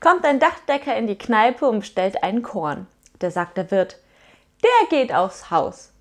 kommt ein Dachdecker in die Kneipe und bestellt einen Korn. Da sagt der Wirt, der geht aufs Haus.